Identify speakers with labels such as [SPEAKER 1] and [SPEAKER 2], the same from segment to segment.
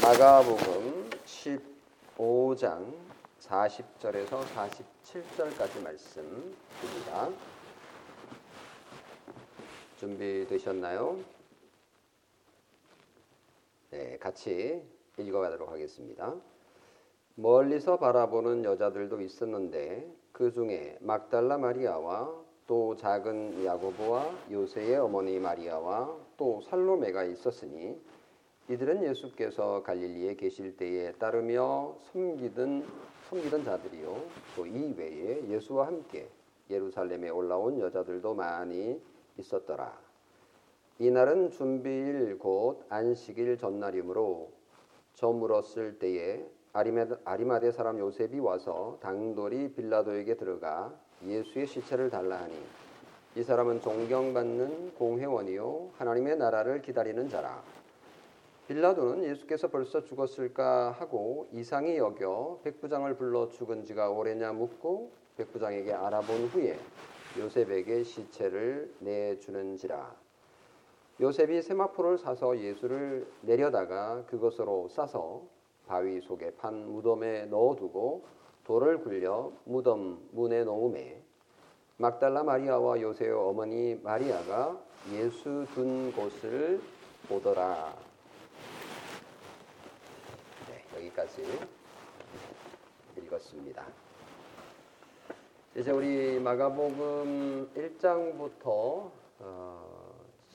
[SPEAKER 1] 마가복음 15장 40절에서 47절까지 말씀입니다. 준비되셨나요? 네, 같이 읽어가도록 하겠습니다. 멀리서 바라보는 여자들도 있었는데 그 중에 막달라 마리아와 또 작은 야고보와 요새의 어머니 마리아와 또 살로메가 있었으니 이들은 예수께서 갈릴리에 계실 때에 따르며 섬기던 섬기던 자들이요 또 이 외에 예수와 함께 예루살렘에 올라온 여자들도 많이 있었더라. 이날은 준비일 곧 안식일 전날이므로 저물었을 때에 아리마대 사람 요셉이 와서 당돌이 빌라도에게 들어가 예수의 시체를 달라 하니 이 사람은 존경받는 공회원이요 하나님의 나라를 기다리는 자라. 빌라도는 예수께서 벌써 죽었을까 하고 이상히 여겨 백부장을 불러 죽은 지가 오래냐 묻고 백부장에게 알아본 후에 요셉에게 시체를 내주는지라 요셉이 세마포를 사서 예수를 내려다가 그것으로 싸서 바위 속에 판 무덤에 넣어두고 돌을 굴려 무덤 문에 놓음에 막달라 마리아와 요셉의 어머니 마리아가 예수 둔 곳을 보더라. 여기까지 읽었습니다. 이제 우리 마가복음 1장부터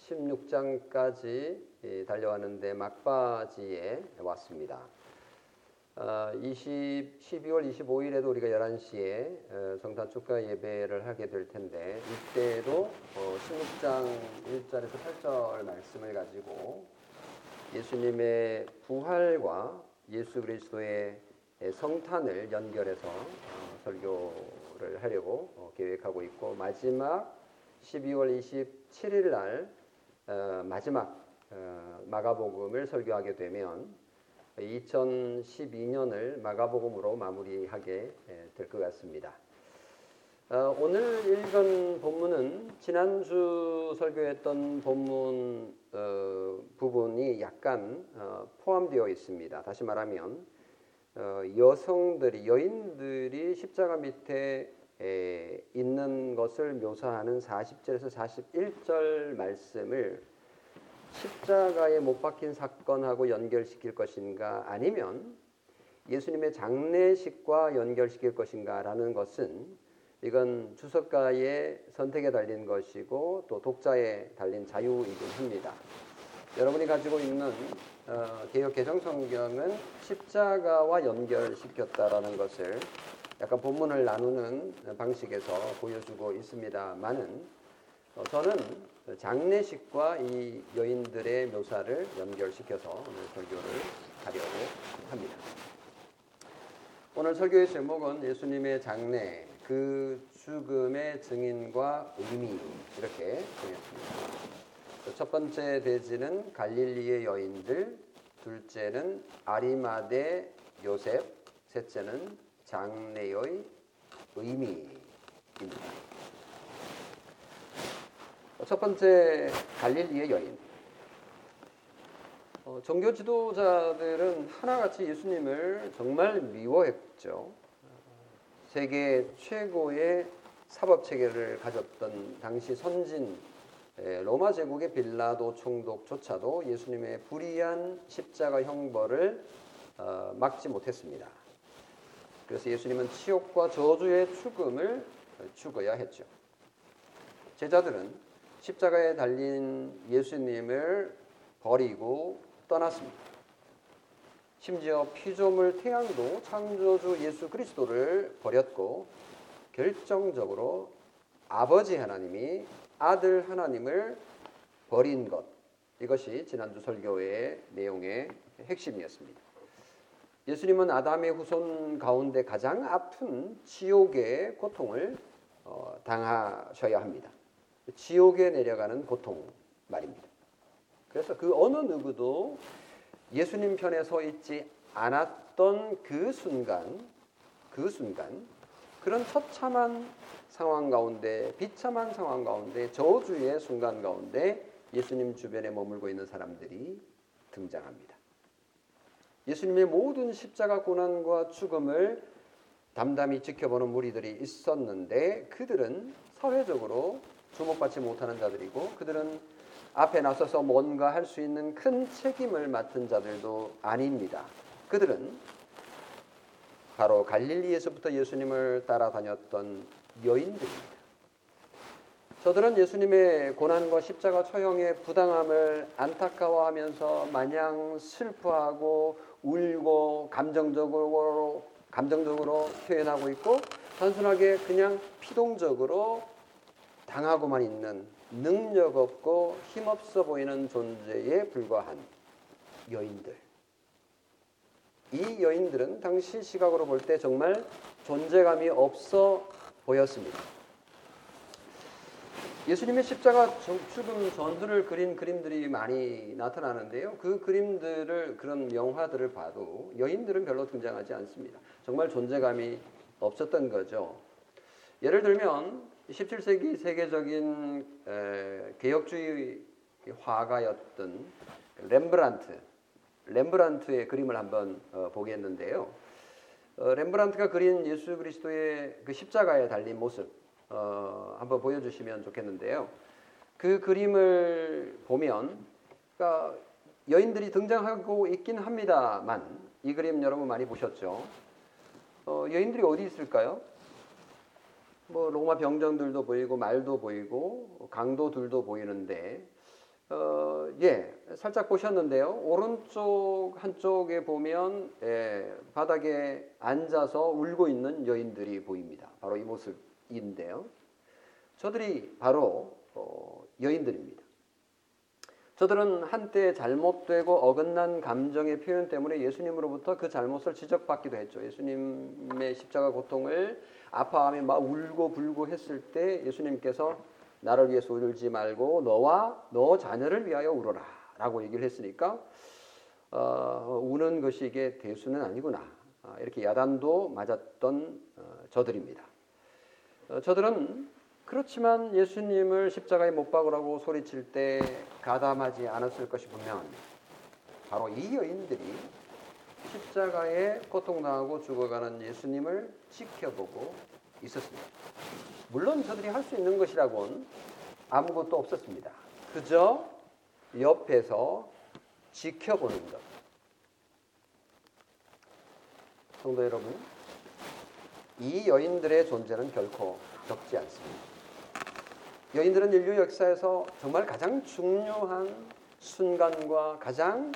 [SPEAKER 1] 16장까지 달려왔는데 막바지에 왔습니다. 20, 12월 25일에도 우리가 11시에 성탄 축가 예배를 하게 될 텐데 이때도 16장 1절에서 8절 말씀을 가지고 예수님의 부활과 예수 그리스도의 성탄을 연결해서 어, 설교를 하려고 어, 계획하고 있고 마지막 12월 27일 날 어, 마지막 마가복음을 설교하게 되면 2012년을 마가복음으로 마무리하게 될 것 같습니다. 오늘 읽은 본문은 지난주 설교했던 본문 부분이 약간 포함되어 있습니다. 다시 말하면 여성들이 여인들이 십자가 밑에 있는 것을 묘사하는 40절에서 41절 말씀을 십자가에 못 박힌 사건하고 연결시킬 것인가 아니면 예수님의 장례식과 연결시킬 것인가라는 것은 이건 주석가의 선택에 달린 것이고 또 독자에 달린 자유이긴 합니다. 여러분이 가지고 있는 어, 개혁 개정 성경은 십자가와 연결시켰다라는 것을 약간 본문을 나누는 방식에서 보여주고 있습니다만은 어, 저는 장례식과 이 여인들의 묘사를 연결시켜서 오늘 설교를 하려고 합니다. 오늘 설교의 제목은 예수님의 장례 그 죽음의 증인과 의미 이렇게 정했습니다. 첫 번째 대지는 갈릴리의 여인들, 둘째는 아리마대 요셉, 셋째는 장례의 의미입니다. 첫 번째 갈릴리의 여인. 어, 종교 지도자들은 하나같이 예수님을 정말 미워했죠. 세계 최고의 사법 체계를 가졌던 당시 선진 로마 제국의 빌라도 총독조차도 예수님의 불의한 십자가 형벌을 어, 막지 못했습니다. 그래서 예수님은 치욕과 저주의 죽음을 죽어야 했죠. 제자들은 십자가에 달린 예수님을 버리고 떠났습니다. 심지어 피조물 태양도 창조주 예수 그리스도를 버렸고 결정적으로 아버지 하나님이 아들 하나님을 버린 것 이것이 지난주 설교의 내용의 핵심이었습니다. 예수님은 아담의 후손 가운데 가장 아픈 지옥의 고통을 어, 당하셔야 합니다. 지옥에 내려가는 고통 말입니다. 그래서 그 어느 누구도 예수님 편에 서 있지 않았던 그 순간, 그 순간, 그런 처참한 상황 가운데, 비참한 상황 가운데, 저주의 순간 가운데 예수님 주변에 머물고 있는 사람들이 등장합니다. 예수님의 모든 십자가 고난과 죽음을 담담히 지켜보는 무리들이 있었는데 그들은 사회적으로 주목받지 못하는 자들이고 그들은 앞에 나서서 뭔가 할 수 있는 큰 책임을 맡은 자들도 아닙니다. 그들은 바로 갈릴리에서부터 예수님을 따라다녔던 여인들입니다. 저들은 예수님의 고난과 십자가 처형의 부당함을 안타까워하면서 마냥 슬퍼하고 울고 감정적으로 감정적으로 표현하고 있고 단순하게 그냥 피동적으로 당하고만 있는 능력 없고 힘없어 보이는 존재에 불과한 여인들. 이 여인들은 당시 시각으로 볼 때 정말 존재감이 없어 보였습니다. 예수님의 십자가 죽음 전후를 그린 그림들이 많이 나타나는데요. 그 그림들을 그런 영화들을 봐도 여인들은 별로 등장하지 않습니다. 정말 존재감이 없었던 거죠. 예를 들면 17세기 세계적인 개혁주의 화가였던 렘브란트, 렘브란트의 그림을 한번 어, 보겠는데요. 어, 렘브란트가 그린 예수 그리스도의 그 십자가에 달린 모습 어, 한번 보여주시면 좋겠는데요. 그 그림을 보면 그러니까 여인들이 등장하고 있긴 합니다만 이 그림 여러분 많이 보셨죠? 어, 여인들이 어디 있을까요? 뭐 로마 병정들도 보이고 말도 보이고 강도들도 보이는데 어, 예, 살짝 보셨는데요. 오른쪽 한쪽에 보면 예, 바닥에 앉아서 울고 있는 여인들이 보입니다. 바로 이 모습인데요. 저들이 바로 어, 여인들입니다. 저들은 한때 잘못되고 어긋난 감정의 표현 때문에 예수님으로부터 그 잘못을 지적받기도 했죠. 예수님의 십자가 고통을 아파하며 막 울고 불고 했을 때 예수님께서 나를 위해서 울지 말고 너와 너 자녀를 위하여 울어라 라고 얘기를 했으니까 어, 우는 것이 이게 대수는 아니구나 어, 이렇게 야단도 맞았던 어, 저들입니다. 어, 저들은 그렇지만 예수님을 십자가에 못 박으라고 소리칠 때 가담하지 않았을 것이 분명합니다. 바로 이 여인들이 십자가에 고통당하고 죽어가는 예수님을 지켜보고 있었습니다. 물론 저들이 할 수 있는 것이라곤 아무것도 없었습니다. 그저 옆에서 지켜보는 것. 성도 여러분, 이 여인들의 존재는 결코 적지 않습니다. 여인들은 인류 역사에서 정말 가장 중요한 순간과 가장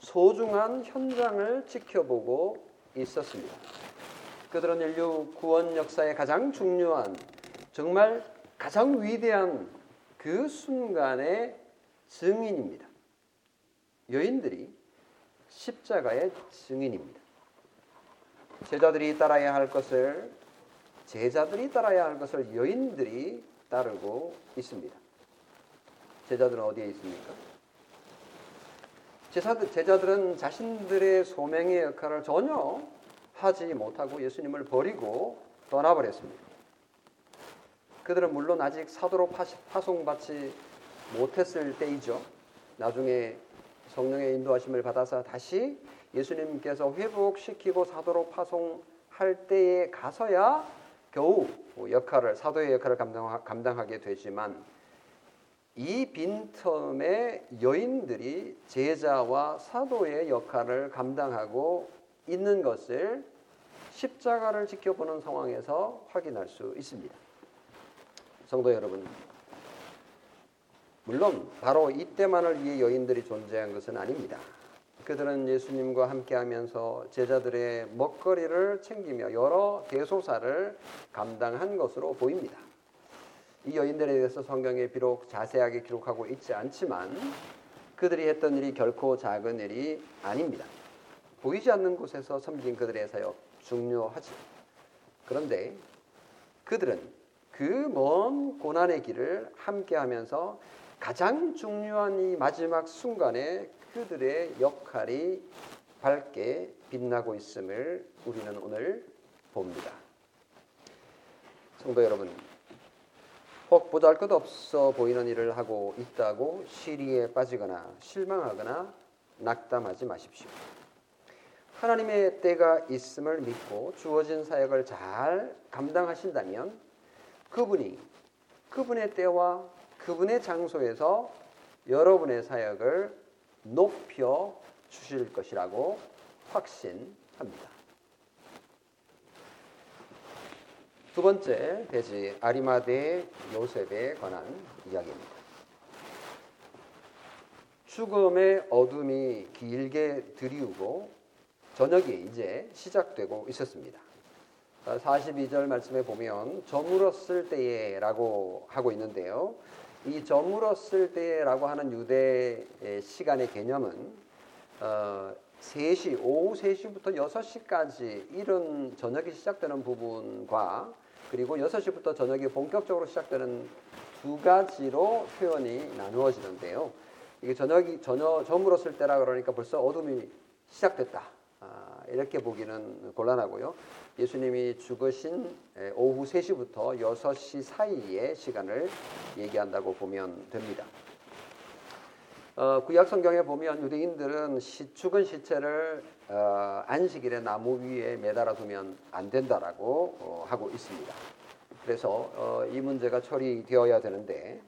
[SPEAKER 1] 소중한 현장을 지켜보고 있었습니다. 그들은 인류 구원 역사의 가장 중요한 정말 가장 위대한 그 순간의 증인입니다. 여인들이 십자가의 증인입니다. 제자들이 따라야 할 것을 제자들이 따라야 할 것을 여인들이 따르고 있습니다. 제자들은 어디에 있습니까? 제자들, 제자들은 자신들의 소명의 역할을 전혀 하지 못하고 예수님을 버리고 떠나버렸습니다. 그들은 물론 아직 사도로 파송받지 못했을 때이죠. 나중에 성령의 인도하심을 받아서 다시 예수님께서 회복시키고 사도로 파송할 때에 가서야 겨우 역할을 사도의 역할을 감당하게 되지만 이 빈틈에 여인들이 제자와 사도의 역할을 감당하고 있는 것을 십자가를 지켜보는 상황에서 확인할 수 있습니다. 성도 여러분, 물론 바로 이때만을 위해 여인들이 존재한 것은 아닙니다. 그들은 예수님과 함께하면서 제자들의 먹거리를 챙기며 여러 대소사를 감당한 것으로 보입니다. 이 여인들에 대해서 성경에 비록 자세하게 기록하고 있지 않지만 그들이 했던 일이 결코 작은 일이 아닙니다. 보이지 않는 곳에서 섬긴 그들의 사역 중요하지. 그런데 그들은 그 먼 고난의 길을 함께하면서 가장 중요한 이 마지막 순간에 그들의 역할이 밝게 빛나고 있음을 우리는 오늘 봅니다. 성도 여러분, 혹 보잘 것 없어 보이는 일을 하고 있다고 시리에 빠지거나 실망하거나 낙담하지 마십시오. 하나님의 때가 있음을 믿고 주어진 사역을 잘 감당하신다면 그분이 그분의 때와 그분의 장소에서 여러분의 사역을 높여 주실 것이라고 확신합니다. 두 번째 대지 아리마대 요셉에 관한 이야기입니다. 죽음의 어둠이 길게 드리우고 저녁이 이제 시작되고 있었습니다. 42절 말씀에 보면 저물었을 때에라고 하고 있는데요. 이 저물었을 때라고 하는 유대 시간의 개념은 어, 3시, 오후 3시부터 6시까지 이른 저녁이 시작되는 부분과 그리고 6시부터 저녁이 본격적으로 시작되는 두 가지로 표현이 나누어지는데요. 이게 저녁이 저녁 저물었을 때라 그러니까 벌써 어둠이 시작됐다. 아, 이렇게 보기는 곤란하고요. 예수님이 죽으신 오후 3시부터 6시 사이의 시간을 얘기한다고 보면 됩니다. 어, 구약 성경에 보면 유대인들은 시, 죽은 시체를 어, 안식일에 나무 위에 매달아 두면 안 된다라고 어, 하고 있습니다. 그래서 어, 이 문제가 처리되어야 되는데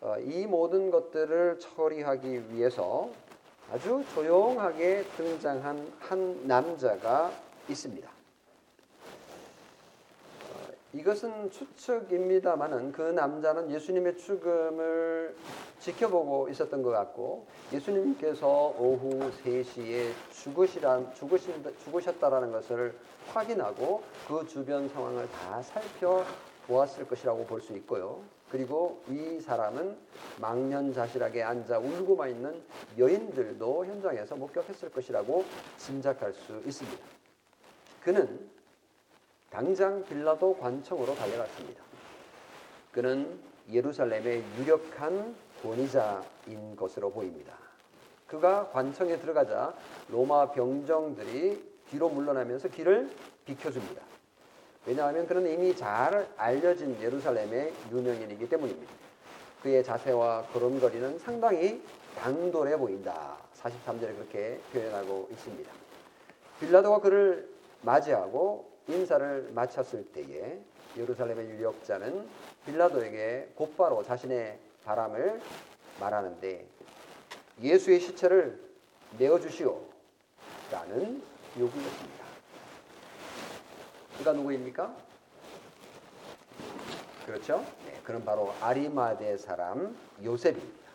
[SPEAKER 1] 어, 이 모든 것들을 처리하기 위해서 아주 조용하게 등장한 한 남자가 있습니다. 이것은 추측입니다만은 그 남자는 예수님의 죽음을 지켜보고 있었던 것 같고 예수님께서 오후 3시에 죽으시란 죽으신 죽으셨다라는 것을 확인하고 그 주변 상황을 다 살펴보았을 것이라고 볼 수 있고요. 그리고 이 사람은 망년자실하게 앉아 울고만 있는 여인들도 현장에서 목격했을 것이라고 짐작할 수 있습니다. 그는 당장 빌라도 관청으로 달려갔습니다. 그는 예루살렘의 유력한 권위자인 것으로 보입니다. 그가 관청에 들어가자 로마 병정들이 뒤로 물러나면서 길을 비켜줍니다. 왜냐하면 그는 이미 잘 알려진 예루살렘의 유명인이기 때문입니다. 그의 자세와 걸음걸이는 상당히 당돌해 보인다. 43절에 그렇게 표현하고 있습니다. 빌라도가 그를 맞이하고 인사를 마쳤을 때에 예루살렘의 유력자는 빌라도에게 곧바로 자신의 바람을 말하는데 예수의 시체를 내어 주시오 라는 요구였습니다. 그가 누구입니까? 그렇죠? 네, 그는 바로 아리마대 사람 요셉입니다.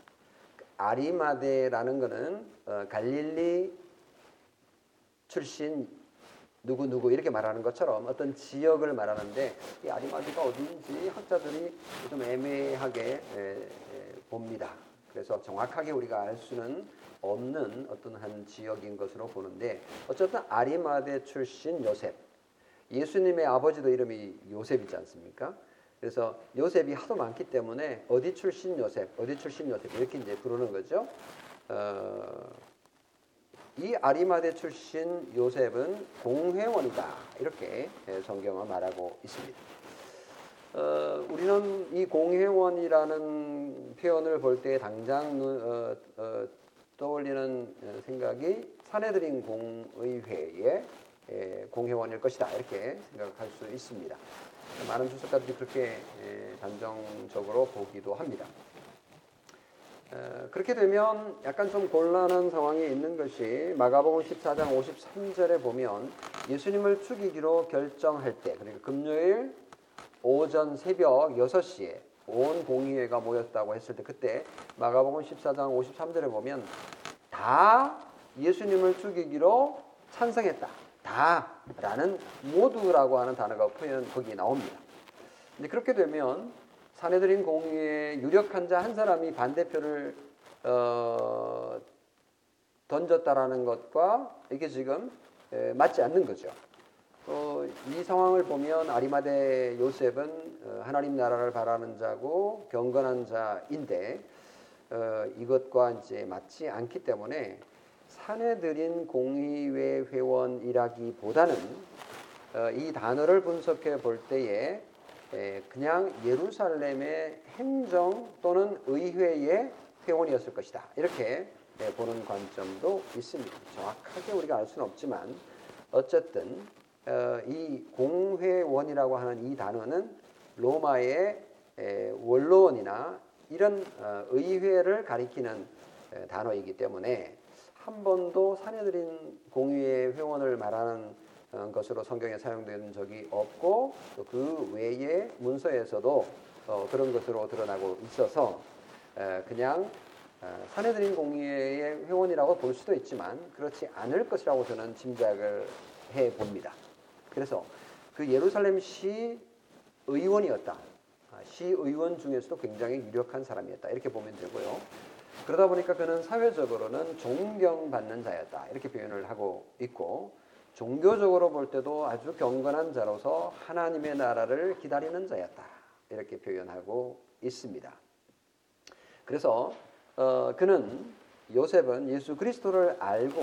[SPEAKER 1] 아리마대라는 것은 어, 갈릴리 출신 누구 누구 이렇게 말하는 것처럼 어떤 지역을 말하는데 이 아리마디가 어디인지 학자들이 좀 애매하게 봅니다. 그래서 정확하게 우리가 알 수는 없는 어떤 한 지역인 것으로 보는데 어쨌든 아리마대 출신 요셉 예수님의 아버지도 이름이 요셉이지 않습니까? 그래서 요셉이 하도 많기 때문에 어디 출신 요셉, 어디 출신 요셉 이렇게 이제 부르는 거죠. 어, 이 아리마대 출신 요셉은 공회원이다 이렇게 예, 성경은 말하고 있습니다. 어, 우리는 이 공회원이라는 표현을 볼 때 당장 어, 어, 떠올리는 생각이 사내들인 공의회의 예, 공회원일 것이다 이렇게 생각할 수 있습니다. 많은 주석가들이 그렇게 예, 단정적으로 보기도 합니다. 그렇게 되면 약간 좀 곤란한 상황이 있는 것이 마가복음 14장 53절에 보면 예수님을 죽이기로 결정할 때 그러니까 금요일 오전 새벽 6시에 온 공의회가 모였다고 했을 때 그때 마가복음 14장 53절에 보면 다 예수님을 죽이기로 찬성했다. 다라는 모두라고 하는 단어가 표현 거기 나옵니다. 근데 그렇게 되면 사내들인 공의의 유력한 자 한 사람이 반대표를 어, 던졌다라는 것과 이게 지금 에, 맞지 않는 거죠. 어, 이 상황을 보면 아리마대 요셉은 어, 하나님 나라를 바라는 자고 경건한 자인데 어, 이것과 이제 맞지 않기 때문에 사내들인 공의회 회원이라기보다는 어, 이 단어를 분석해 볼 때에 그냥 예루살렘의 행정 또는 의회의 회원이었을 것이다. 이렇게 예, 보는 관점도 있습니다. 정확하게 우리가 알 수는 없지만 어쨌든 어, 이 공회원이라고 하는 이 단어는 로마의 에, 원로원이나 이런 어, 의회를 가리키는 에, 단어이기 때문에 한 번도 사내들인 공의회 회원을 말하는 어, 것으로 성경에 사용된 적이 없고 또그 외의 문서에서도 어, 그런 것으로 드러나고 있어서 에, 그냥 어, 사내들인 공의회의 회원이라고 볼 수도 있지만 그렇지 않을 것이라고 저는 짐작을 해 봅니다. 그래서 그 예루살렘 시 의원이었다. 아, 시 의원 중에서도 굉장히 유력한 사람이었다. 이렇게 보면 되고요. 그러다 보니까 그는 사회적으로는 존경받는 자였다. 이렇게 표현을 하고 있고 종교적으로 볼 때도 아주 경건한 자로서 하나님의 나라를 기다리는 자였다. 이렇게 표현하고 있습니다. 그래서 어, 그는 요셉은 예수 그리스도를 알고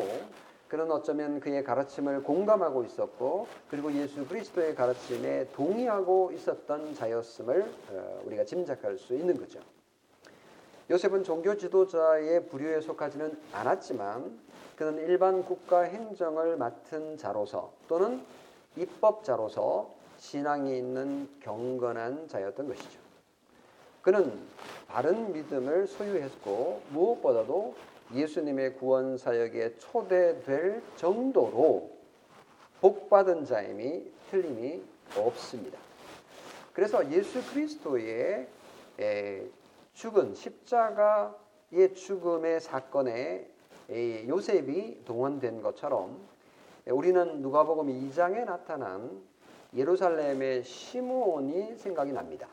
[SPEAKER 1] 그는 어쩌면 그의 가르침을 공감하고 있었고 그리고 예수 그리스도의 가르침에 동의하고 있었던 자였음을 어, 우리가 짐작할 수 있는 거죠. 요셉은 종교 지도자의 부류에 속하지는 않았지만 그는 일반 국가 행정을 맡은 자로서 또는 입법자로서 신앙이 있는 경건한 자였던 것이죠. 그는 바른 믿음을 소유했고 무엇보다도 예수님의 구원 사역에 초대될 정도로 복받은 자임이 틀림이 없습니다. 그래서 예수 그리스도의 죽은 십자가의 죽음의 사건에 요셉이 동원된 것처럼 우리는 누가복음 2장에 나타난 예루살렘의 시므온이 생각이 납니다.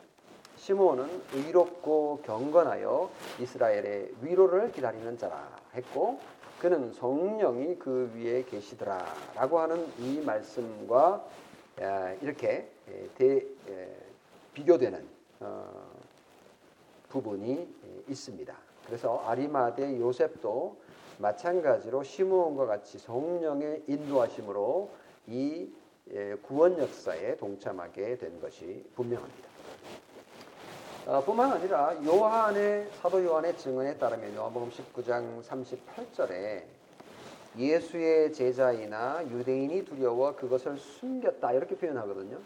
[SPEAKER 1] 시므온은 의롭고 경건하여 이스라엘의 위로를 기다리는 자라 했고 그는 성령이 그 위에 계시더라라고 하는 이 말씀과 이렇게 대, 비교되는 어, 부분이 있습니다. 그래서 아리마대 요셉도 마찬가지로 시므온과 같이 성령의 인도하심으로 이 구원 역사에 동참하게 된 것이 분명합니다. 어, 뿐만 아니라 요한의 사도 요한의 증언에 따르면 요한복음 19장 38절에 예수의 제자이나 유대인이 두려워 그것을 숨겼다 이렇게 표현하거든요.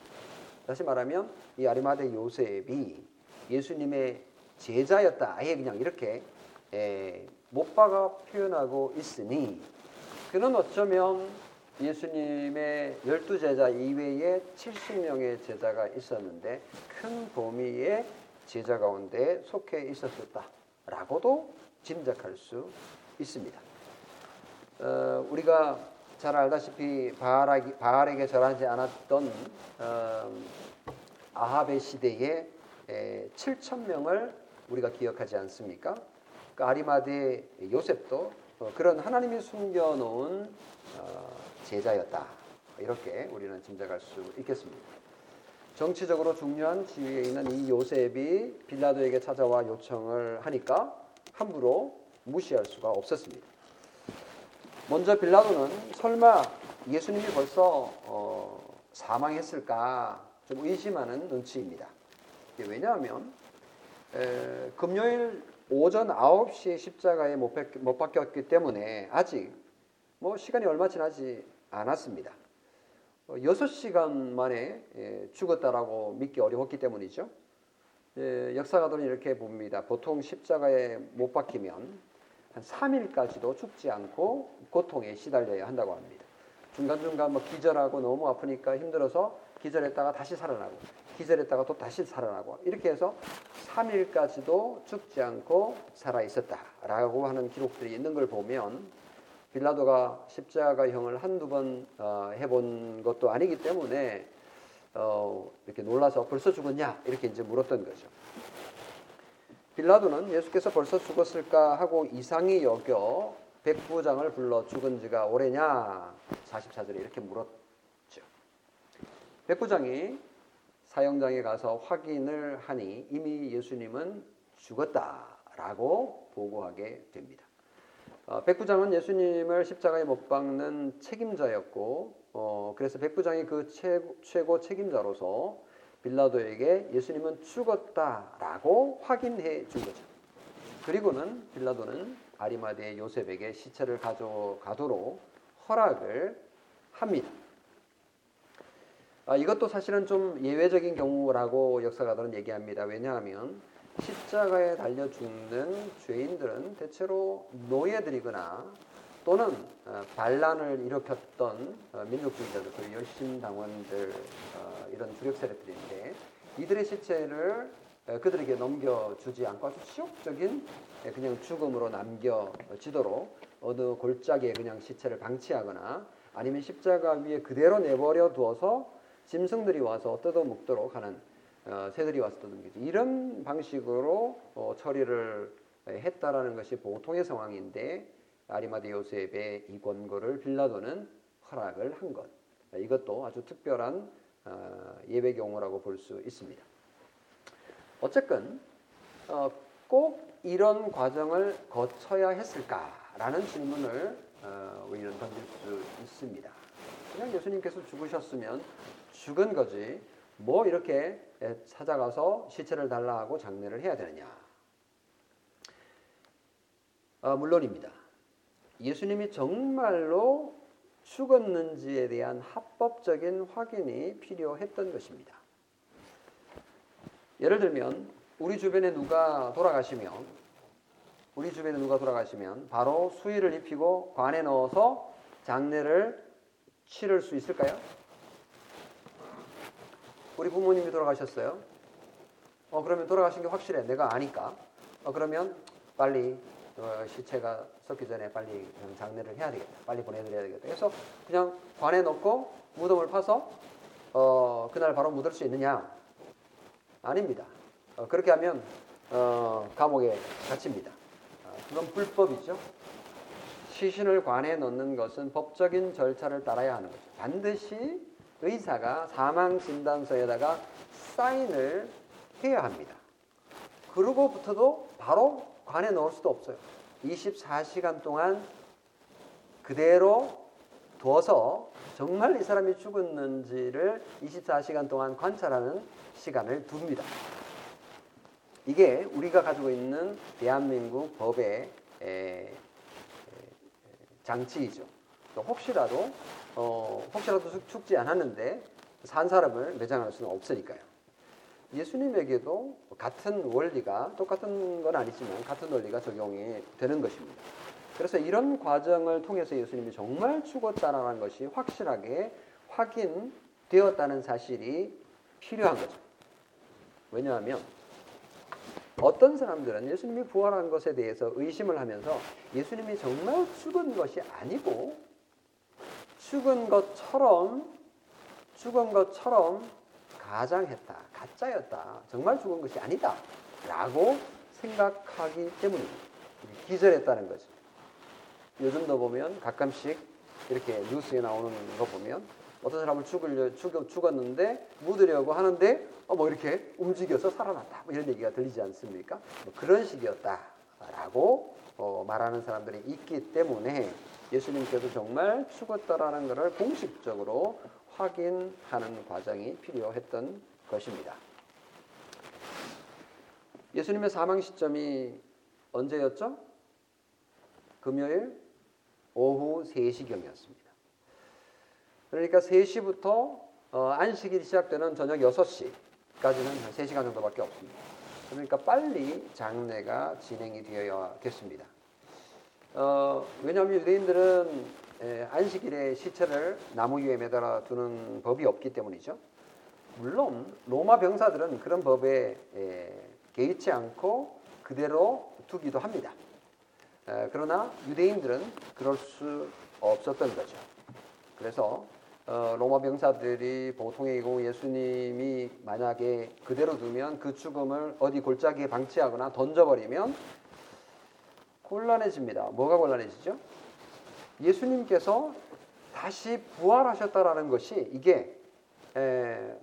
[SPEAKER 1] 다시 말하면 이 아리마대 요셉이 예수님의 제자였다 아예 그냥 이렇게 에, 못 박아 표현하고 있으니 그는 어쩌면 예수님의 열두 제자 이외에 70명의 제자가 있었는데 큰 범위의 제자 가운데 속해 있었다라고도 짐작할 수 있습니다. 어, 우리가 잘 알다시피 바알에게, 바알에게 절하지 않았던 어, 아합의 시대에 7천 명을 우리가 기억하지 않습니까? 그 아리마대 요셉도 어, 그런 하나님이 숨겨놓은 어, 제자였다. 이렇게 우리는 짐작할 수 있겠습니다. 정치적으로 중요한 지위에 있는 이 요셉이 빌라도에게 찾아와 요청을 하니까 함부로 무시할 수가 없었습니다. 먼저 빌라도는 설마 예수님이 벌써 어, 사망했을까 좀 의심하는 눈치입니다. 왜냐하면 에, 금요일 오전 9시에 십자가에 못, 못 박혔기 때문에 아직 뭐 시간이 얼마 지나지 않았습니다. 6시간 어, 만에 예, 죽었다라고 믿기 어려웠기 때문이죠. 예, 역사가들은 이렇게 봅니다. 보통 십자가에 못 박히면 한 3일까지도 죽지 않고 고통에 시달려야 한다고 합니다. 중간중간 뭐 기절하고 너무 아프니까 힘들어서 기절했다가 다시 살아나고 기절했다가 또 다시 살아나고 이렇게 해서 3일까지도 죽지 않고 살아 있었다라고 하는 기록들이 있는 걸 보면 빌라도가 십자가형을 한두 번 어, 해본 것도 아니기 때문에 어, 이렇게 놀라서 벌써 죽었냐 이렇게 이제 물었던 거죠. 빌라도는 예수께서 벌써 죽었을까 하고 이상히 여겨 백부장을 불러 죽은 지가 오래냐 44절에 이렇게 물었죠. 백부장이 사형장에 가서 확인을 하니 이미 예수님은 죽었다라고 보고하게 됩니다. 어, 백부장은 예수님을 십자가에 못 박는 책임자였고 어, 그래서 백부장이 그 최고, 최고 책임자로서 빌라도에게 예수님은 죽었다라고 확인해 준 거죠. 그리고는 빌라도는 아리마드의 요셉에게 시체를 가져가도록 허락을 합니다. 아, 이것도 사실은 좀 예외적인 경우라고 역사가들은 얘기합니다. 왜냐하면 십자가에 달려 죽는 죄인들은 대체로 노예들이거나 또는 어, 반란을 일으켰던 어, 민족주의자들, 그 열심당원들 어, 이런 주력 세력들인데 이들의 시체를 그들에게 넘겨주지 않고 아주 치욕적인 그냥 죽음으로 남겨지도록 어느 골짜기에 그냥 시체를 방치하거나 아니면 십자가 위에 그대로 내버려 두어서 짐승들이 와서 뜯어 먹도록 하는 어, 새들이 와서 뜯어먹죠. 이런 방식으로 어, 처리를 했다라는 것이 보통의 상황인데 아리마드 요셉의 이 권고를 빌라도는 허락을 한 것. 이것도 아주 특별한 어, 예외 경우라고 볼 수 있습니다. 어쨌건 어, 꼭 이런 과정을 거쳐야 했을까라는 질문을 어, 우리는 던질 수 있습니다. 그냥 예수님께서 죽으셨으면 죽은 거지 뭐 이렇게 찾아가서 시체를 달라 하고 장례를 해야 되느냐? 아, 물론입니다. 예수님이 정말로 죽었는지에 대한 합법적인 확인이 필요했던 것입니다. 예를 들면 우리 주변에 누가 돌아가시면 우리 주변에 누가 돌아가시면 바로 수의를 입히고 관에 넣어서 장례를 치를 수 있을까요? 우리 부모님이 돌아가셨어요. 어 그러면 돌아가신 게 확실해. 내가 아니까. 어 그러면 빨리 어, 시체가 썩기 전에 빨리 장례를 해야 되겠다. 빨리 보내드려야 되겠다. 그래서 그냥 관에 넣고 무덤을 파서 어 그날 바로 묻을 수 있느냐? 아닙니다. 어, 그렇게 하면 어, 감옥에 갇힙니다. 어, 그건 불법이죠. 시신을 관에 넣는 것은 법적인 절차를 따라야 하는 거죠. 반드시 의사가 사망 진단서에다가 사인을 해야 합니다. 그러고부터도 바로 관에 넣을 수도 없어요. 24시간 동안 그대로 두어서 정말 이 사람이 죽었는지를 24시간 동안 관찰하는 시간을 둡니다. 이게 우리가 가지고 있는 대한민국 법의 장치이죠. 혹시라도 어, 혹시라도 죽지 않았는데 산 사람을 매장할 수는 없으니까요. 예수님에게도 같은 원리가 똑같은 건 아니지만 같은 원리가 적용이 되는 것입니다. 그래서 이런 과정을 통해서 예수님이 정말 죽었다는 것이 확실하게 확인되었다는 사실이 필요한 거죠. 왜냐하면 어떤 사람들은 예수님이 부활한 것에 대해서 의심을 하면서 예수님이 정말 죽은 것이 아니고 죽은 것처럼 죽은 것처럼 가장했다, 가짜였다, 정말 죽은 것이 아니다 라고 생각하기 때문입니다. 기절했다는 거죠. 요즘도 보면 가끔씩 이렇게 뉴스에 나오는 거 보면 어떤 사람을 죽으려, 죽, 죽었는데 묻으려고 하는데 어, 뭐 이렇게 움직여서 살아났다 뭐 이런 얘기가 들리지 않습니까? 뭐 그런 식이었다라고 어, 말하는 사람들이 있기 때문에 예수님께서 정말 죽었다라는 것을 공식적으로 확인하는 과정이 필요했던 것입니다. 예수님의 사망 시점이 언제였죠? 금요일 오후 3시경이었습니다. 그러니까 3시부터 어, 안식일이 시작되는 저녁 6시 까지는 한 3시간 정도밖에 없습니다. 그러니까 빨리 장례가 진행이 되어야겠습니다. 어, 왜냐하면 유대인들은 에, 안식일에 시체를 나무 위에 매달아 두는 법이 없기 때문이죠. 물론 로마 병사들은 그런 법에 에, 개의치 않고 그대로 두기도 합니다. 에, 그러나 유대인들은 그럴 수 없었던 거죠. 그래서 어, 로마 병사들이 경우 예수님이 만약에 그대로 두면 그 죽음을 어디 골짜기에 방치하거나 던져버리면 곤란해집니다. 뭐가 곤란해지죠? 예수님께서 다시 부활하셨다라는 것이 이게 에,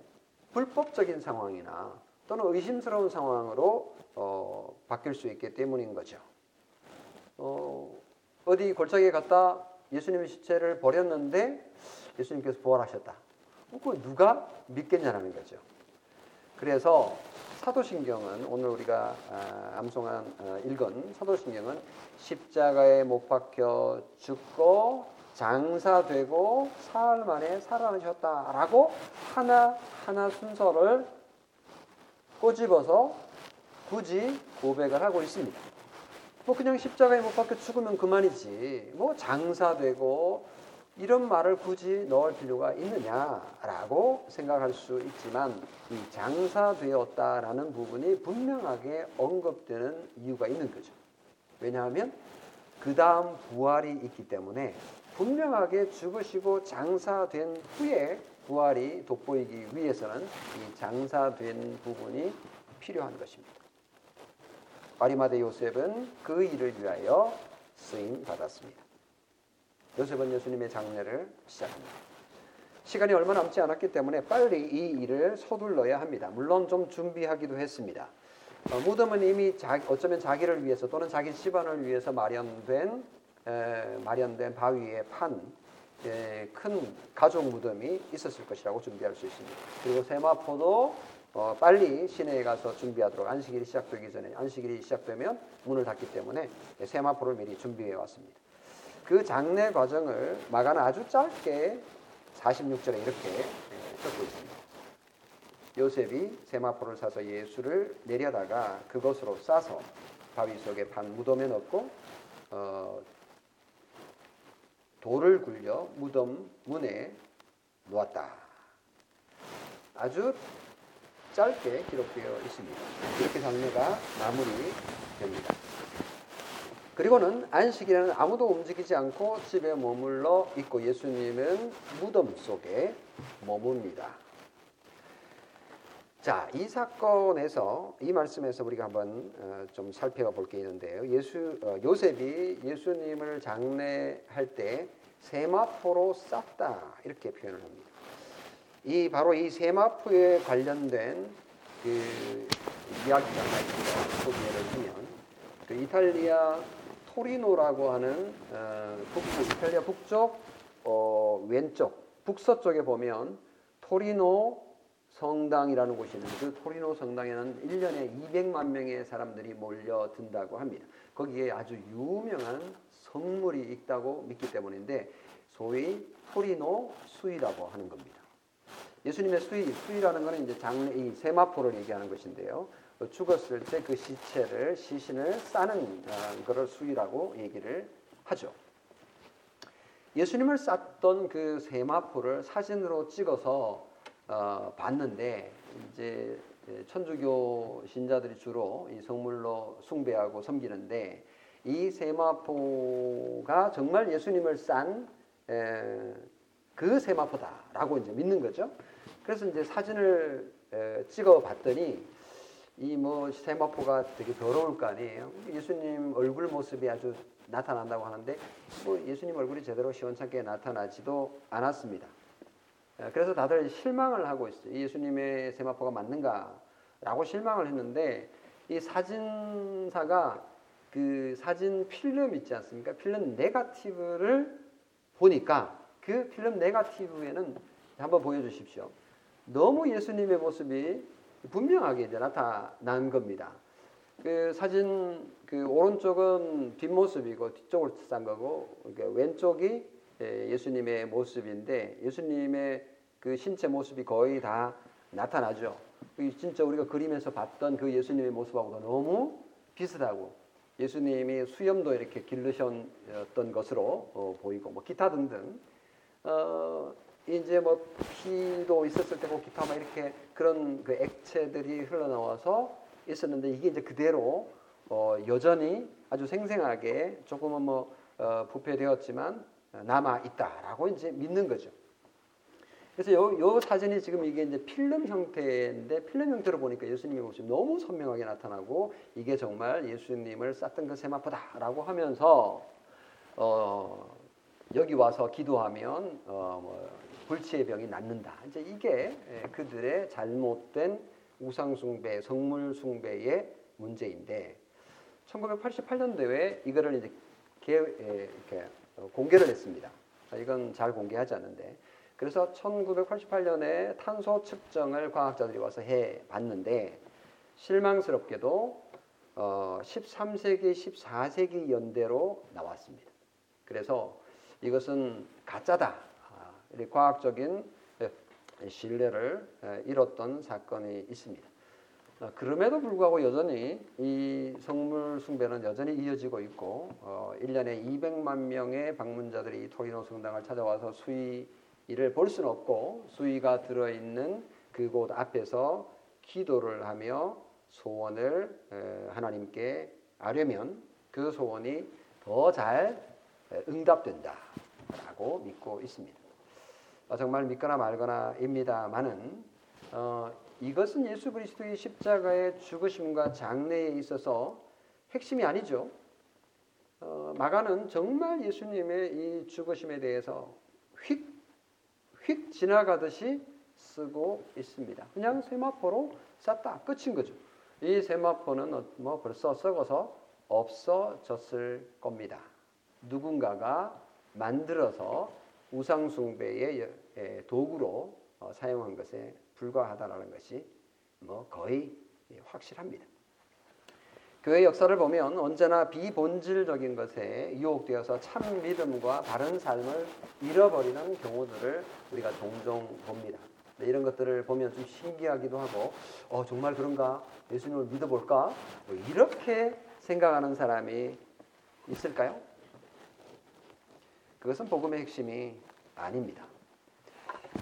[SPEAKER 1] 불법적인 상황이나 또는 의심스러운 상황으로 어, 바뀔 수 있기 때문인 거죠. 어, 어디 골짜기에 갔다 예수님의 시체를 버렸는데 예수님께서 부활하셨다. 그 누가 믿겠냐라는 거죠. 그래서 사도신경은 오늘 우리가 아, 암송한 어, 읽은 사도신경은 십자가에 못 박혀 죽고 장사되고 사흘 만에 살아나셨다라고 하나 하나 순서를 꼬집어서 굳이 고백을 하고 있습니다. 뭐 그냥 십자가에 못 박혀 죽으면 그만이지. 뭐 장사되고 이런 말을 굳이 넣을 필요가 있느냐라고 생각할 수 있지만 이 장사되었다라는 부분이 분명하게 언급되는 이유가 있는 거죠. 왜냐하면 그 다음 부활이 있기 때문에 분명하게 죽으시고 장사된 후에 부활이 돋보이기 위해서는 이 장사된 부분이 필요한 것입니다. 아리마대 요셉은 그 일을 위하여 쓰임 받았습니다. 요셉은 예수님의 장례를 시작합니다. 시간이 얼마 남지 않았기 때문에 빨리 이 일을 서둘러야 합니다. 물론 좀 준비하기도 했습니다. 어, 무덤은 이미 자, 어쩌면 자기를 위해서 또는 자기 집안을 위해서 마련된 에, 마련된 바위에 판 에, 큰 가족 무덤이 있었을 것이라고 준비할 수 있습니다. 그리고 세마포도 어, 빨리 시내에 가서 준비하도록 안식일이 시작되기 전에 안식일이 시작되면 문을 닫기 때문에 세마포를 미리 준비해 왔습니다. 그 장례 과정을 마가는 아주 짧게 46절에 이렇게 예, 적고 있습니다. 요셉이 세마포를 사서 예수를 내려다가 그것으로 싸서 바위 속에 판 무덤에 넣고 어, 돌을 굴려 무덤 문에 놓았다. 아주 짧게 기록되어 있습니다. 이렇게 장례가 마무리됩니다. 그리고는 안식일에는 아무도 움직이지 않고 집에 머물러 있고 예수님은 무덤 속에 머뭅니다. 자, 이 사건에서 이 말씀에서 우리가 한번 어, 좀 살펴볼 게 있는데요. 예수 어, 요셉이 예수님을 장례할 때 세마포로 쌌다 이렇게 표현을 합니다. 이 바로 이 세마포에 관련된 그 이야기가 있습니다. 소개를 하면 그 이탈리아 토리노라고 하는 어, 북부 이탈리아 북쪽 어, 왼쪽 북서쪽에 보면 토리노 성당이라는 곳이 있는데 그 토리노 성당에는 1년에 200만 명의 사람들이 몰려든다고 합니다. 거기에 아주 유명한 성물이 있다고 믿기 때문인데 소위 토리노 수이라고 하는 겁니다. 예수님의 수이, 수이라는 것은 이제 장례, 이 세마포를 얘기하는 것인데요. 죽었을 때 그 시체를 시신을 싸는 어, 수이라고 얘기를 하죠. 예수님을 쌌던 그 세마포를 사진으로 찍어서 어, 봤는데 이제 천주교 신자들이 주로 이 성물로 숭배하고 섬기는데 이 세마포가 정말 예수님을 싼 그 세마포다라고 이제 믿는 거죠. 그래서 이제 사진을 찍어 봤더니 이 뭐 세마포가 되게 더러울 거 아니에요. 예수님 얼굴 모습이 아주 나타난다고 하는데 뭐 예수님 얼굴이 제대로 시원찮게 나타나지도 않았습니다. 어, 그래서 다들 실망을 하고 있어요. 예수님의 세마포가 맞는가라고 실망을 했는데 이 사진사가 그 사진 필름 있지 않습니까? 필름 네가티브를 보니까 그 필름 네가티브에는 한번 보여주십시오. 너무 예수님의 모습이 분명하게 이제 나타난 겁니다. 그 사진 그 오른쪽은 뒷모습이고 뒤쪽을 싼 거고 그러니까 왼쪽이 예, 예수님의 모습인데 예수님의 그 신체 모습이 거의 다 나타나죠. 진짜 우리가 그림에서 봤던 그 예수님의 모습하고도 너무 비슷하고 예수님이 수염도 이렇게 길르셨던 것으로 어, 보이고 뭐 기타 등등 어, 이제 뭐 피도 있었을 때고 기타 막 이렇게 그런 그 액체들이 흘러나와서 있었는데 이게 이제 그대로 어 여전히 아주 생생하게 조금은 뭐 어, 부패되었지만 남아 있다라고 이제 믿는 거죠. 그래서 요, 요 사진이 지금 이게 이제 필름 형태인데 필름 형태로 보니까 예수님의 모습이 너무 선명하게 나타나고 이게 정말 예수님을 쌌던 그 세마포다라고 하면서 어 여기 와서 기도하면 어 뭐 불치의 병이 낫는다. 이제 이게 예, 그들의 잘못된 우상숭배, 성물숭배의 문제인데 1988년도에 이거를 이제 개, 예, 이렇게 공개를 했습니다. 이건 잘 공개하지 않는데 그래서 1988년에 탄소 측정을 과학자들이 와서 해 봤는데 실망스럽게도 어, 13세기, 14세기 연대로 나왔습니다. 그래서 이것은 가짜다. 과학적인 예, 신뢰를 예, 잃었던 사건이 있습니다. 어, 그럼에도 불구하고 여전히 이 성물 숭배는 여전히 이어지고 있고 어, 1년에 200만 명의 방문자들이 토리노 성당을 찾아와서 수의를 볼 수는 없고 수의가 들어있는 그곳 앞에서 기도를 하며 소원을 하나님께 아려면 그 소원이 더 잘 응답된다라고 믿고 있습니다. 어, 정말 믿거나 말거나입니다만은 어, 이것은 예수 그리스도의 십자가의 죽으심과 장례에 있어서 핵심이 아니죠. 어, 마가는 정말 예수님의 이 죽으심에 대해서 휙, 휙 지나가듯이 쓰고 있습니다. 그냥 세마포로 쌌다 끝인 거죠. 이 세마포는 어, 뭐 벌써 썩어서 없어졌을 겁니다. 누군가가 만들어서 우상숭배의 도구로 어, 사용한 것에 불과하다라는 것이 뭐 거의 확실합니다. 교회 역사를 보면 언제나 비본질적인 것에 유혹되어서 참 믿음과 바른 삶을 잃어버리는 경우들을 우리가 종종 봅니다. 이런 것들을 보면 좀 신기하기도 하고, 어, 정말 그런가? 예수님을 믿어볼까? 뭐 이렇게 생각하는 사람이 있을까요? 그것은 복음의 핵심이 아닙니다.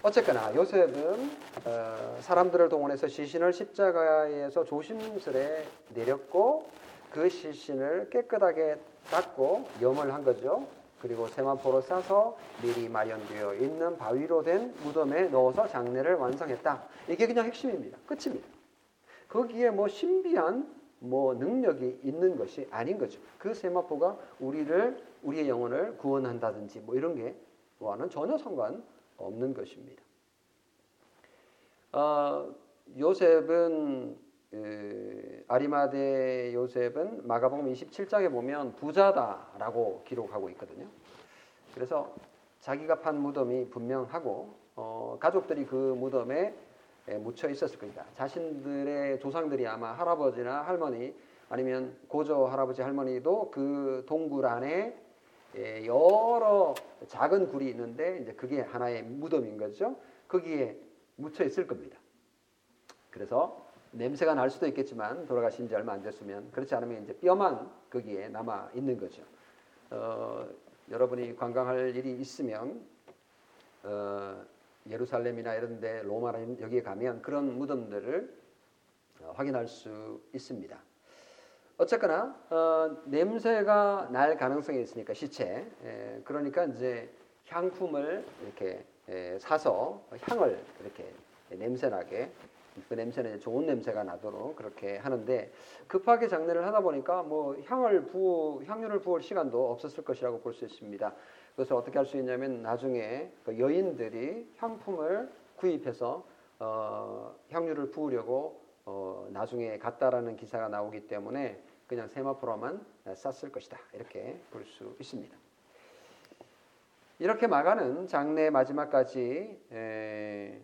[SPEAKER 1] 어쨌거나 요셉은 어, 사람들을 동원해서 시신을 십자가에서 조심스레 내렸고 그 시신을 깨끗하게 닦고 염을 한 거죠. 그리고 세마포로 싸서 미리 마련되어 있는 바위로 된 무덤에 넣어서 장례를 완성했다. 이게 그냥 핵심입니다. 끝입니다. 거기에 뭐 신비한 뭐 능력이 있는 것이 아닌 거죠. 그 세마포가 우리를 우리의 영혼을 구원한다든지 뭐 이런 게 와는 전혀 상관 없는 것입니다. 어, 요셉은 에, 아리마대 요셉은 마가복음 27장에 보면 부자다라고 기록하고 있거든요. 그래서 자기가 판 무덤이 분명하고 어, 가족들이 그 무덤에 묻혀 있었을 겁니다. 자신들의 조상들이 아마 할아버지나 할머니 아니면 고조 할아버지 할머니도 그 동굴 안에 예, 여러 작은 굴이 있는데 이제 그게 하나의 무덤인 거죠. 거기에 묻혀 있을 겁니다. 그래서 냄새가 날 수도 있겠지만 돌아가신 지 얼마 안 됐으면 그렇지 않으면 이제 뼈만 거기에 남아 있는 거죠. 어, 여러분이 관광할 일이 있으면 어, 예루살렘이나 이런데 로마나 여기에 가면 그런 무덤들을 어, 확인할 수 있습니다. 어쨌거나 어, 냄새가 날 가능성이 있으니까 시체 에, 그러니까 이제 향품을 이렇게 에, 사서 향을 이렇게 냄새나게 그 냄새는 좋은 냄새가 나도록 그렇게 하는데 급하게 장례를 하다 보니까 뭐 향을 부 향유를 부을 시간도 없었을 것이라고 볼 수 있습니다. 그래서 어떻게 할 수 있냐면 나중에 그 여인들이 향품을 구입해서 어, 향유를 부으려고 어, 나중에 갔다라는 기사가 나오기 때문에 그냥 세마포로만 쌌을 것이다. 이렇게 볼 수 있습니다. 이렇게 마가는 장례 마지막까지 에,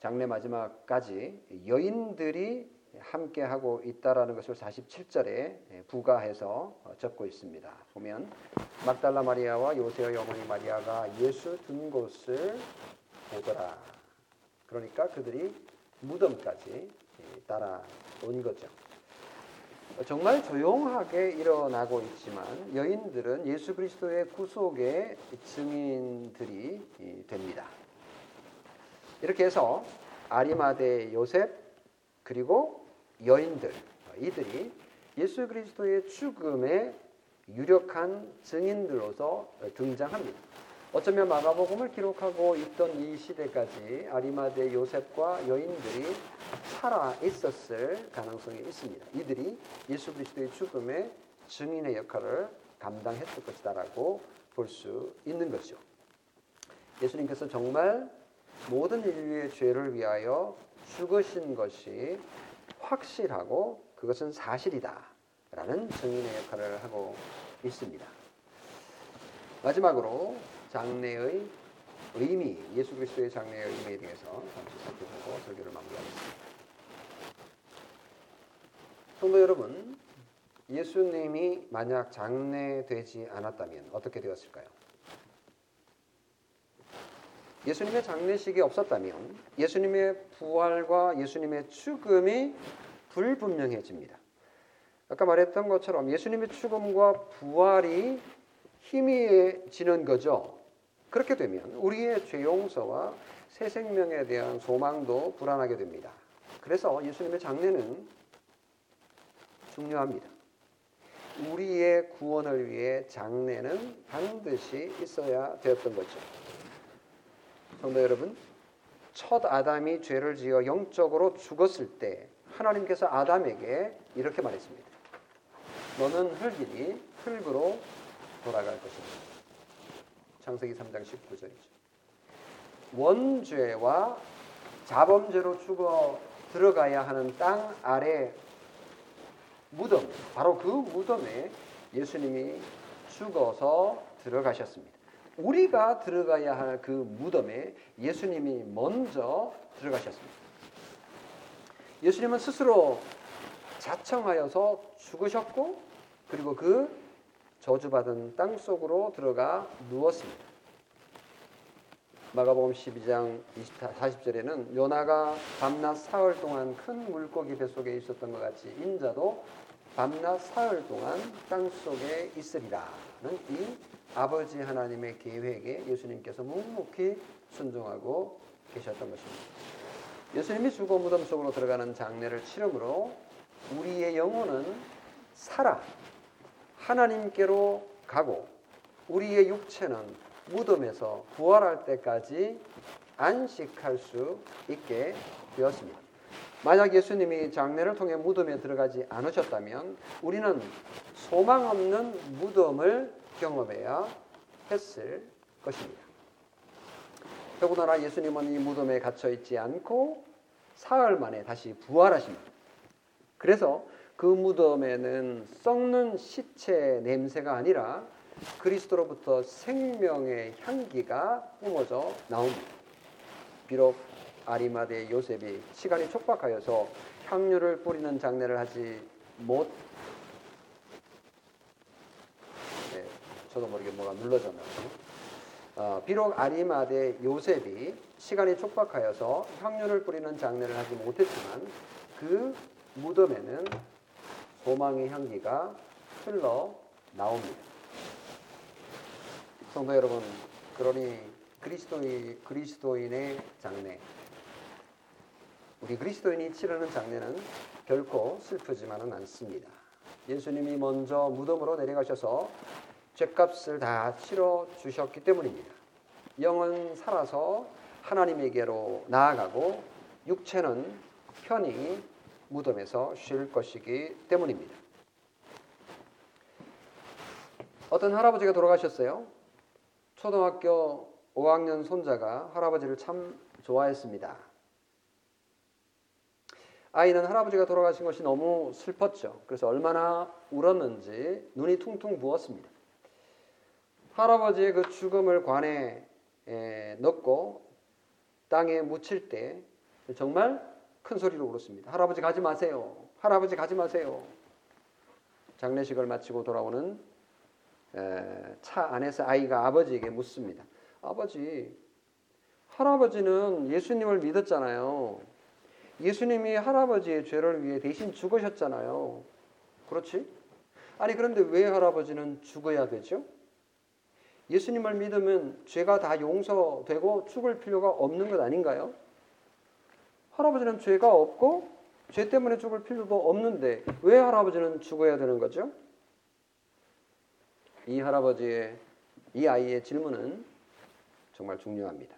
[SPEAKER 1] 장례 마지막까지 여인들이 함께 하고 있다라는 것을 47절에 부가해서 적고 있습니다. 보면 막달라 마리아와 요세의 어머니 마리아가 예수 둔 곳을 보더라. 그러니까 그들이 무덤까지 따라온 거죠. 정말 조용하게 일어나고 있지만 여인들은 예수 그리스도의 구속의 증인들이 됩니다. 이렇게 해서 아리마대 요셉 그리고 여인들 이들이 예수 그리스도의 죽음의 유력한 증인들로서 등장합니다. 어쩌면 마가복음을 기록하고 있던 이 시대까지 아리마대 요셉과 여인들이 살아 있었을 가능성이 있습니다. 이들이 예수 그리스도의 죽음의 증인의 역할을 감당했을 것이다라고 볼 수 있는 거죠. 예수님께서 정말 모든 인류의 죄를 위하여 죽으신 것이 확실하고 그것은 사실이다라는 증인의 역할을 하고 있습니다. 마지막으로 장래의 의미, 예수 그리스도의 장래의 의미에 대해서 잠시 살펴보고 설교를 마무리하겠습니다. 성도 여러분, 예수님이 만약 장례되지 않았다면 어떻게 되었을까요? 예수님의 장례식이 없었다면 예수님의 부활과 예수님의 죽음이 불분명해집니다. 아까 말했던 것처럼 예수님의 죽음과 부활이 희미해지는 거죠. 그렇게 되면 우리의 죄 용서와 새 생명에 대한 소망도 불안하게 됩니다. 그래서 예수님의 장례는 중요합니다. 우리의 구원을 위해 장례는 반드시 있어야 되었던 거죠. 성도 여러분, 첫 아담이 죄를 지어 영적으로 죽었을 때 하나님께서 아담에게 이렇게 말했습니다. 너는 흙이니 흙으로 돌아갈 것이다. 창세기 3장 19절이죠. 원죄와 자범죄로 죽어 들어가야 하는 땅 아래 무덤, 바로 그 무덤에 예수님이 죽어서 들어가셨습니다. 우리가 들어가야 할 그 무덤에 예수님이 먼저 들어가셨습니다. 예수님은 스스로 자청하여서 죽으셨고 그리고 그 저주받은 땅 속으로 들어가 누웠습니다. 마가복음 12장 20, 40절에는 요나가 밤낮 사흘 동안 큰 물고기 뱃속에 있었던 것 같이 인자도 밤낮 사흘 동안 땅 속에 있으리라는 이 아버지 하나님의 계획에 예수님께서 묵묵히 순종하고 계셨던 것입니다. 예수님이 죽어 무덤 속으로 들어가는 장례를 치름으로 우리의 영혼은 살아 하나님께로 가고 우리의 육체는 무덤에서 부활할 때까지 안식할 수 있게 되었습니다. 만약 예수님이 장례를 통해 무덤에 들어가지 않으셨다면 우리는 소망 없는 무덤을 경험해야 했을 것입니다. 더군다나 예수님은 이 무덤에 갇혀 있지 않고 사흘 만에 다시 부활하십니다. 그래서 그 무덤에는 썩는 시체 냄새가 아니라 그리스도로부터 생명의 향기가 뿜어져 나옵니다. 비록 아리마대 요셉이 시간이 촉박하여서 향유를 뿌리는 장례를 하지 못 네, 저도 모르게 뭐가 눌러졌나요? 어, 비록 아리마대 요셉이 시간이 촉박하여서 향유를 뿌리는 장례를 하지 못했지만 그 무덤에는 소망의 향기가 흘러 나옵니다. 성도 여러분, 그러니 그리스도인, 그리스도인의 장례, 우리 그리스도인이 치르는 장례는 결코 슬프지만은 않습니다. 예수님이 먼저 무덤으로 내려가셔서 죄값을 다 치러 주셨기 때문입니다. 영은 살아서 하나님에게로 나아가고 육체는 편히 무덤에서 쉴 것이기 때문입니다. 어떤 할아버지가 돌아가셨어요. 초등학교 5학년 손자가 할아버지를 참 좋아했습니다. 아이는 할아버지가 돌아가신 것이 너무 슬펐죠. 그래서 얼마나 울었는지 눈이 퉁퉁 부었습니다. 할아버지의 그 죽음을 관에 넣고 땅에 묻힐 때 정말 큰 소리로 울었습니다. 할아버지 가지 마세요. 할아버지 가지 마세요. 장례식을 마치고 돌아오는 차 안에서 아이가 아버지에게 묻습니다. 아버지, 할아버지는 예수님을 믿었잖아요. 예수님이 할아버지의 죄를 위해 대신 죽으셨잖아요. 그렇지? 아니, 그런데 왜 할아버지는 죽어야 되죠? 예수님을 믿으면 죄가 다 용서되고 죽을 필요가 없는 것 아닌가요? 할아버지는 죄가 없고 죄 때문에 죽을 필요도 없는데 왜 할아버지는 죽어야 되는 거죠? 이 할아버지의 이 아이의 질문은 정말 중요합니다.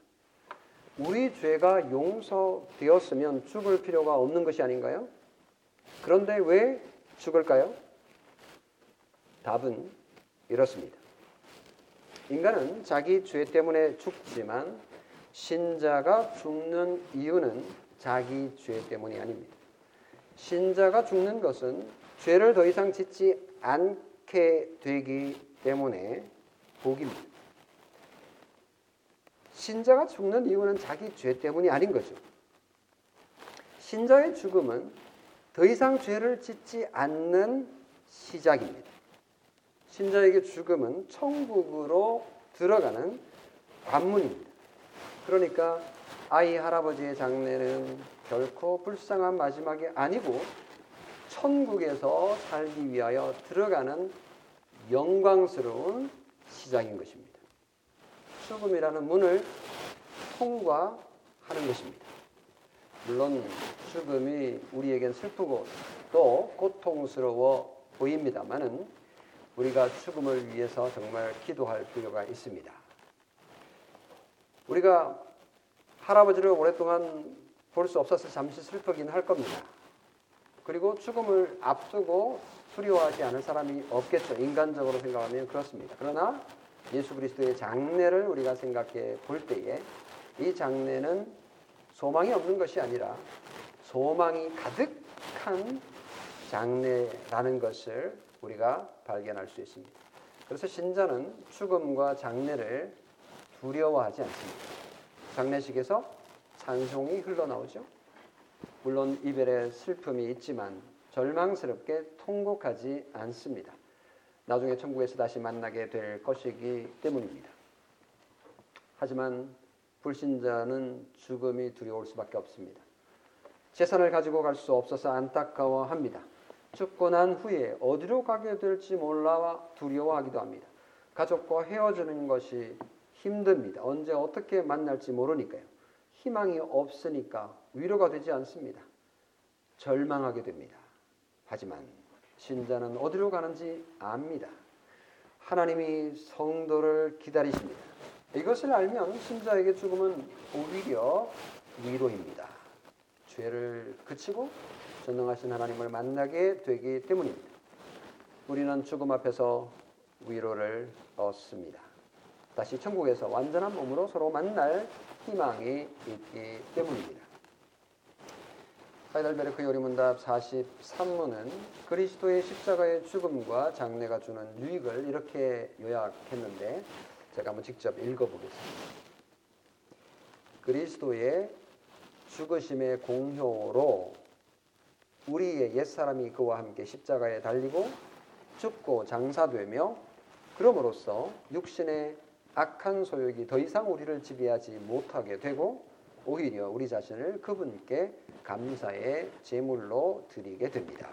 [SPEAKER 1] 우리 죄가 용서되었으면 죽을 필요가 없는 것이 아닌가요? 그런데 왜 죽을까요? 답은 이렇습니다. 인간은 자기 죄 때문에 죽지만 신자가 죽는 이유는 자기 죄 때문이 아닙니다. 신자가 죽는 것은 죄를 더 이상 짓지 않게 되기 때문에 복입니다. 신자가 죽는 이유는 자기 죄 때문이 아닌 거죠. 신자의 죽음은 더 이상 죄를 짓지 않는 시작입니다. 신자에게 죽음은 천국으로 들어가는 관문입니다. 그러니까 아이 할아버지의 장례는 결코 불쌍한 마지막이 아니고 천국에서 살기 위하여 들어가는 영광스러운 시작인 것입니다. 죽음이라는 문을 통과하는 것입니다. 물론 죽음이 우리에겐 슬프고 또 고통스러워 보입니다만은 우리가 죽음을 위해서 정말 기도할 필요가 있습니다. 우리가 할아버지를 오랫동안 볼 수 없어서 잠시 슬프긴 할 겁니다. 그리고 죽음을 앞두고 두려워하지 않을 사람이 없겠죠. 인간적으로 생각하면 그렇습니다. 그러나 예수 그리스도의 장례를 우리가 생각해 볼 때에 이 장례는 소망이 없는 것이 아니라 소망이 가득한 장례라는 것을 우리가 발견할 수 있습니다. 그래서 신자는 죽음과 장례를 두려워하지 않습니다. 장례식에서 찬송이 흘러나오죠. 물론 이별의 슬픔이 있지만 절망스럽게 통곡하지 않습니다. 나중에 천국에서 다시 만나게 될 것이기 때문입니다. 하지만 불신자는 죽음이 두려울 수밖에 없습니다. 재산을 가지고 갈 수 없어서 안타까워합니다. 죽고 난 후에 어디로 가게 될지 몰라 두려워하기도 합니다. 가족과 헤어지는 것이 힘듭니다. 언제 어떻게 만날지 모르니까요. 희망이 없으니까 위로가 되지 않습니다. 절망하게 됩니다. 하지만 신자는 어디로 가는지 압니다. 하나님이 성도를 기다리십니다. 이것을 알면 신자에게 죽음은 오히려 위로입니다. 죄를 그치고 전능하신 하나님을 만나게 되기 때문입니다. 우리는 죽음 앞에서 위로를 얻습니다. 다시 천국에서 완전한 몸으로 서로 만날 희망이 있기 때문입니다. 하이델베르크 요리문답 43문은 그리스도의 십자가의 죽음과 장례가 주는 유익을 이렇게 요약했는데 제가 한번 직접 읽어보겠습니다. 그리스도의 죽으심의 공효로 우리의 옛사람이 그와 함께 십자가에 달리고 죽고 장사되며 그럼으로써 육신의 악한 소욕이 더 이상 우리를 지배하지 못하게 되고 오히려 우리 자신을 그분께 감사의 제물로 드리게 됩니다.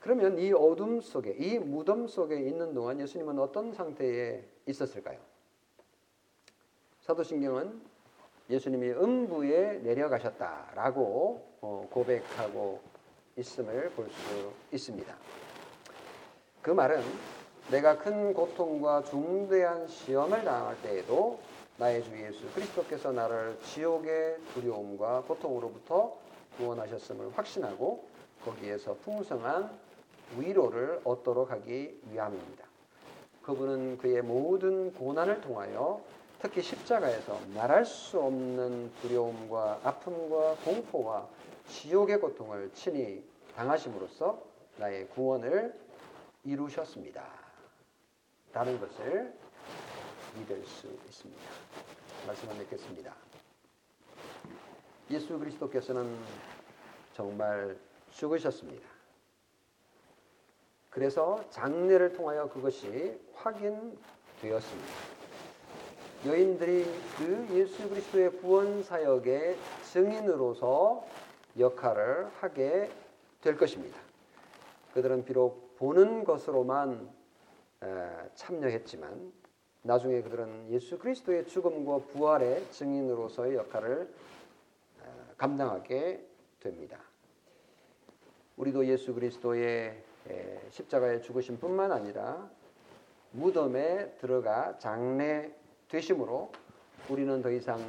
[SPEAKER 1] 그러면 이 어둠 속에, 이 무덤 속에 있는 동안 예수님은 어떤 상태에 있었을까요? 사도신경은 예수님이 음부에 내려가셨다라고 어, 고백하고 있음을 볼 수 있습니다. 그 말은 내가 큰 고통과 중대한 시험을 당할 때에도 나의 주 예수 그리스도께서 나를 지옥의 두려움과 고통으로부터 구원하셨음을 확신하고 거기에서 풍성한 위로를 얻도록 하기 위함입니다. 그분은 그의 모든 고난을 통하여 특히 십자가에서 말할 수 없는 두려움과 아픔과 공포와 지옥의 고통을 친히 당하심으로써 나의 구원을 이루셨습니다. 라는 것을 믿을 수 있습니다. 말씀을 맺겠습니다. 예수 그리스도께서는 정말 죽으셨습니다. 그래서 장례를 통하여 그것이 확인되었습니다. 여인들이 그 예수 그리스도의 구원 사역의 증인으로서 역할을 하게 될 것입니다. 그들은 비록 보는 것으로만 참여했지만 나중에 그들은 예수 그리스도의 죽음과 부활의 증인으로서의 역할을 감당하게 됩니다. 우리도 예수 그리스도의 십자가에 죽으심뿐만 아니라 무덤에 들어가 장례 되심으로 우리는 더 이상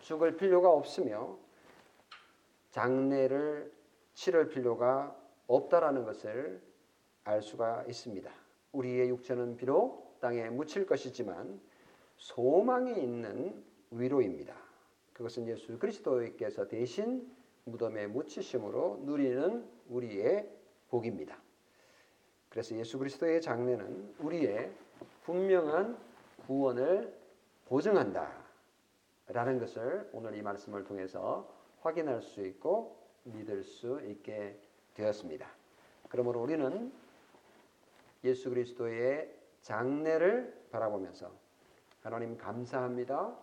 [SPEAKER 1] 죽을 필요가 없으며 장례를 치를 필요가 없다라는 것을 알 수가 있습니다. 우리의 육체는 비록 땅에 묻힐 것이지만 소망이 있는 위로입니다. 그것은 예수 그리스도께서 대신 무덤에 묻히심으로 누리는 우리의 복입니다. 그래서 예수 그리스도의 장례는 우리의 분명한 구원을 보증한다. 라는 것을 오늘 이 말씀을 통해서 확인할 수 있고 믿을 수 있게 되었습니다. 그러므로 우리는 예수 그리스도의 장례를 바라보면서 하나님 감사합니다.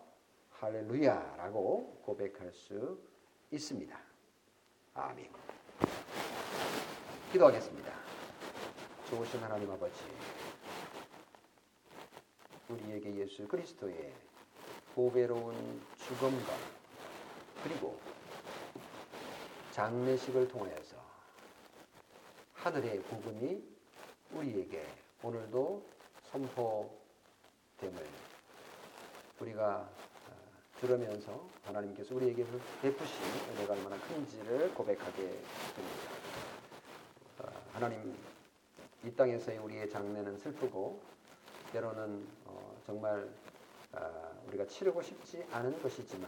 [SPEAKER 1] 할렐루야라고 고백할 수 있습니다. 아멘. 기도하겠습니다. 좋으신 하나님 아버지, 우리에게 예수 그리스도의 보배로운 죽음과 그리고 장례식을 통하여서 하늘의 복음이 우리에게 오늘도 선포됨을 우리가 어, 들으면서 하나님께서 우리에게 베푸신 은혜가 얼마나 큰지를 고백하게 됩니다. 어, 하나님 이 땅에서의 우리의 장례는 슬프고 때로는 어, 정말 우리가 치르고 싶지 않은 것이지만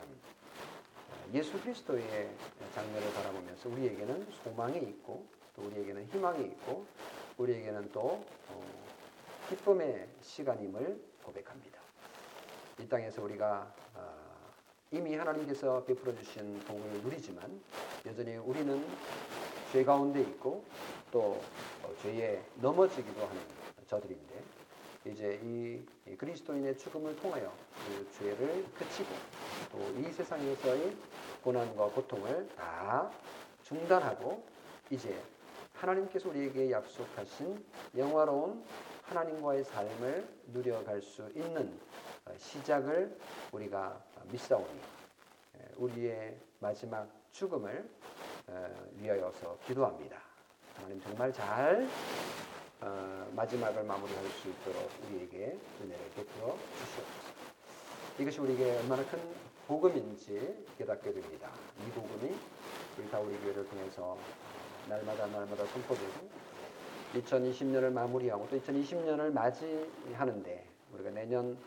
[SPEAKER 1] 예수 그리스도의 장례를 바라보면서 우리에게는 소망이 있고 또 우리에게는 희망이 있고 우리에게는 또 기쁨의 시간임을 고백합니다. 이 땅에서 우리가 이미 하나님께서 베풀어 주신 복을 누리지만 여전히 우리는 죄 가운데 있고 또 어, 죄에 넘어지기도 하는 저들인데 이제 이 그리스도인의 죽음을 통하여 그 죄를 그치고 또 이 세상에서의 고난과 고통을 다 중단하고 이제 하나님께서 우리에게 약속하신 영화로운 하나님과의 삶을 누려갈 수 있는 어, 시작을 우리가 믿사오니 우리의 마지막 죽음을 어, 위하여서 기도합니다. 하나님 정말 잘 어, 마지막을 마무리할 수 있도록 우리에게 은혜를 베풀어 주시옵소서. 이것이 우리에게 얼마나 큰 복음인지 깨닫게 됩니다. 이 복음이 우리 다우리 교회를 통해서 날마다 날마다 선포되고 2020년을 마무리하고 또 2020년을 맞이하는데 우리가 내년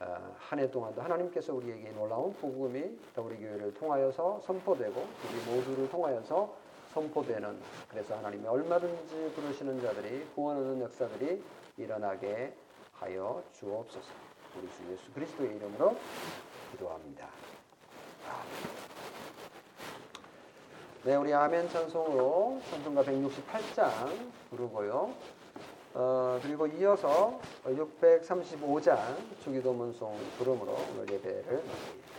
[SPEAKER 1] 어, 한해 동안도 하나님께서 우리에게 놀라운 복음이 다우리 교회를 통하여서 선포되고 우리 모두를 통하여서 선포되는 그래서 하나님이 얼마든지 부르시는 자들이 구원하는 역사들이 일어나게 하여 주옵소서. 우리 주 예수 그리스도의 이름으로 기도합니다. 아멘. 네, 우리 아멘 찬송으로 찬송가 168장 부르고요. 어, 그리고 이어서 635장 주기도문송 부름으로 오늘 예배를 마치겠습니다.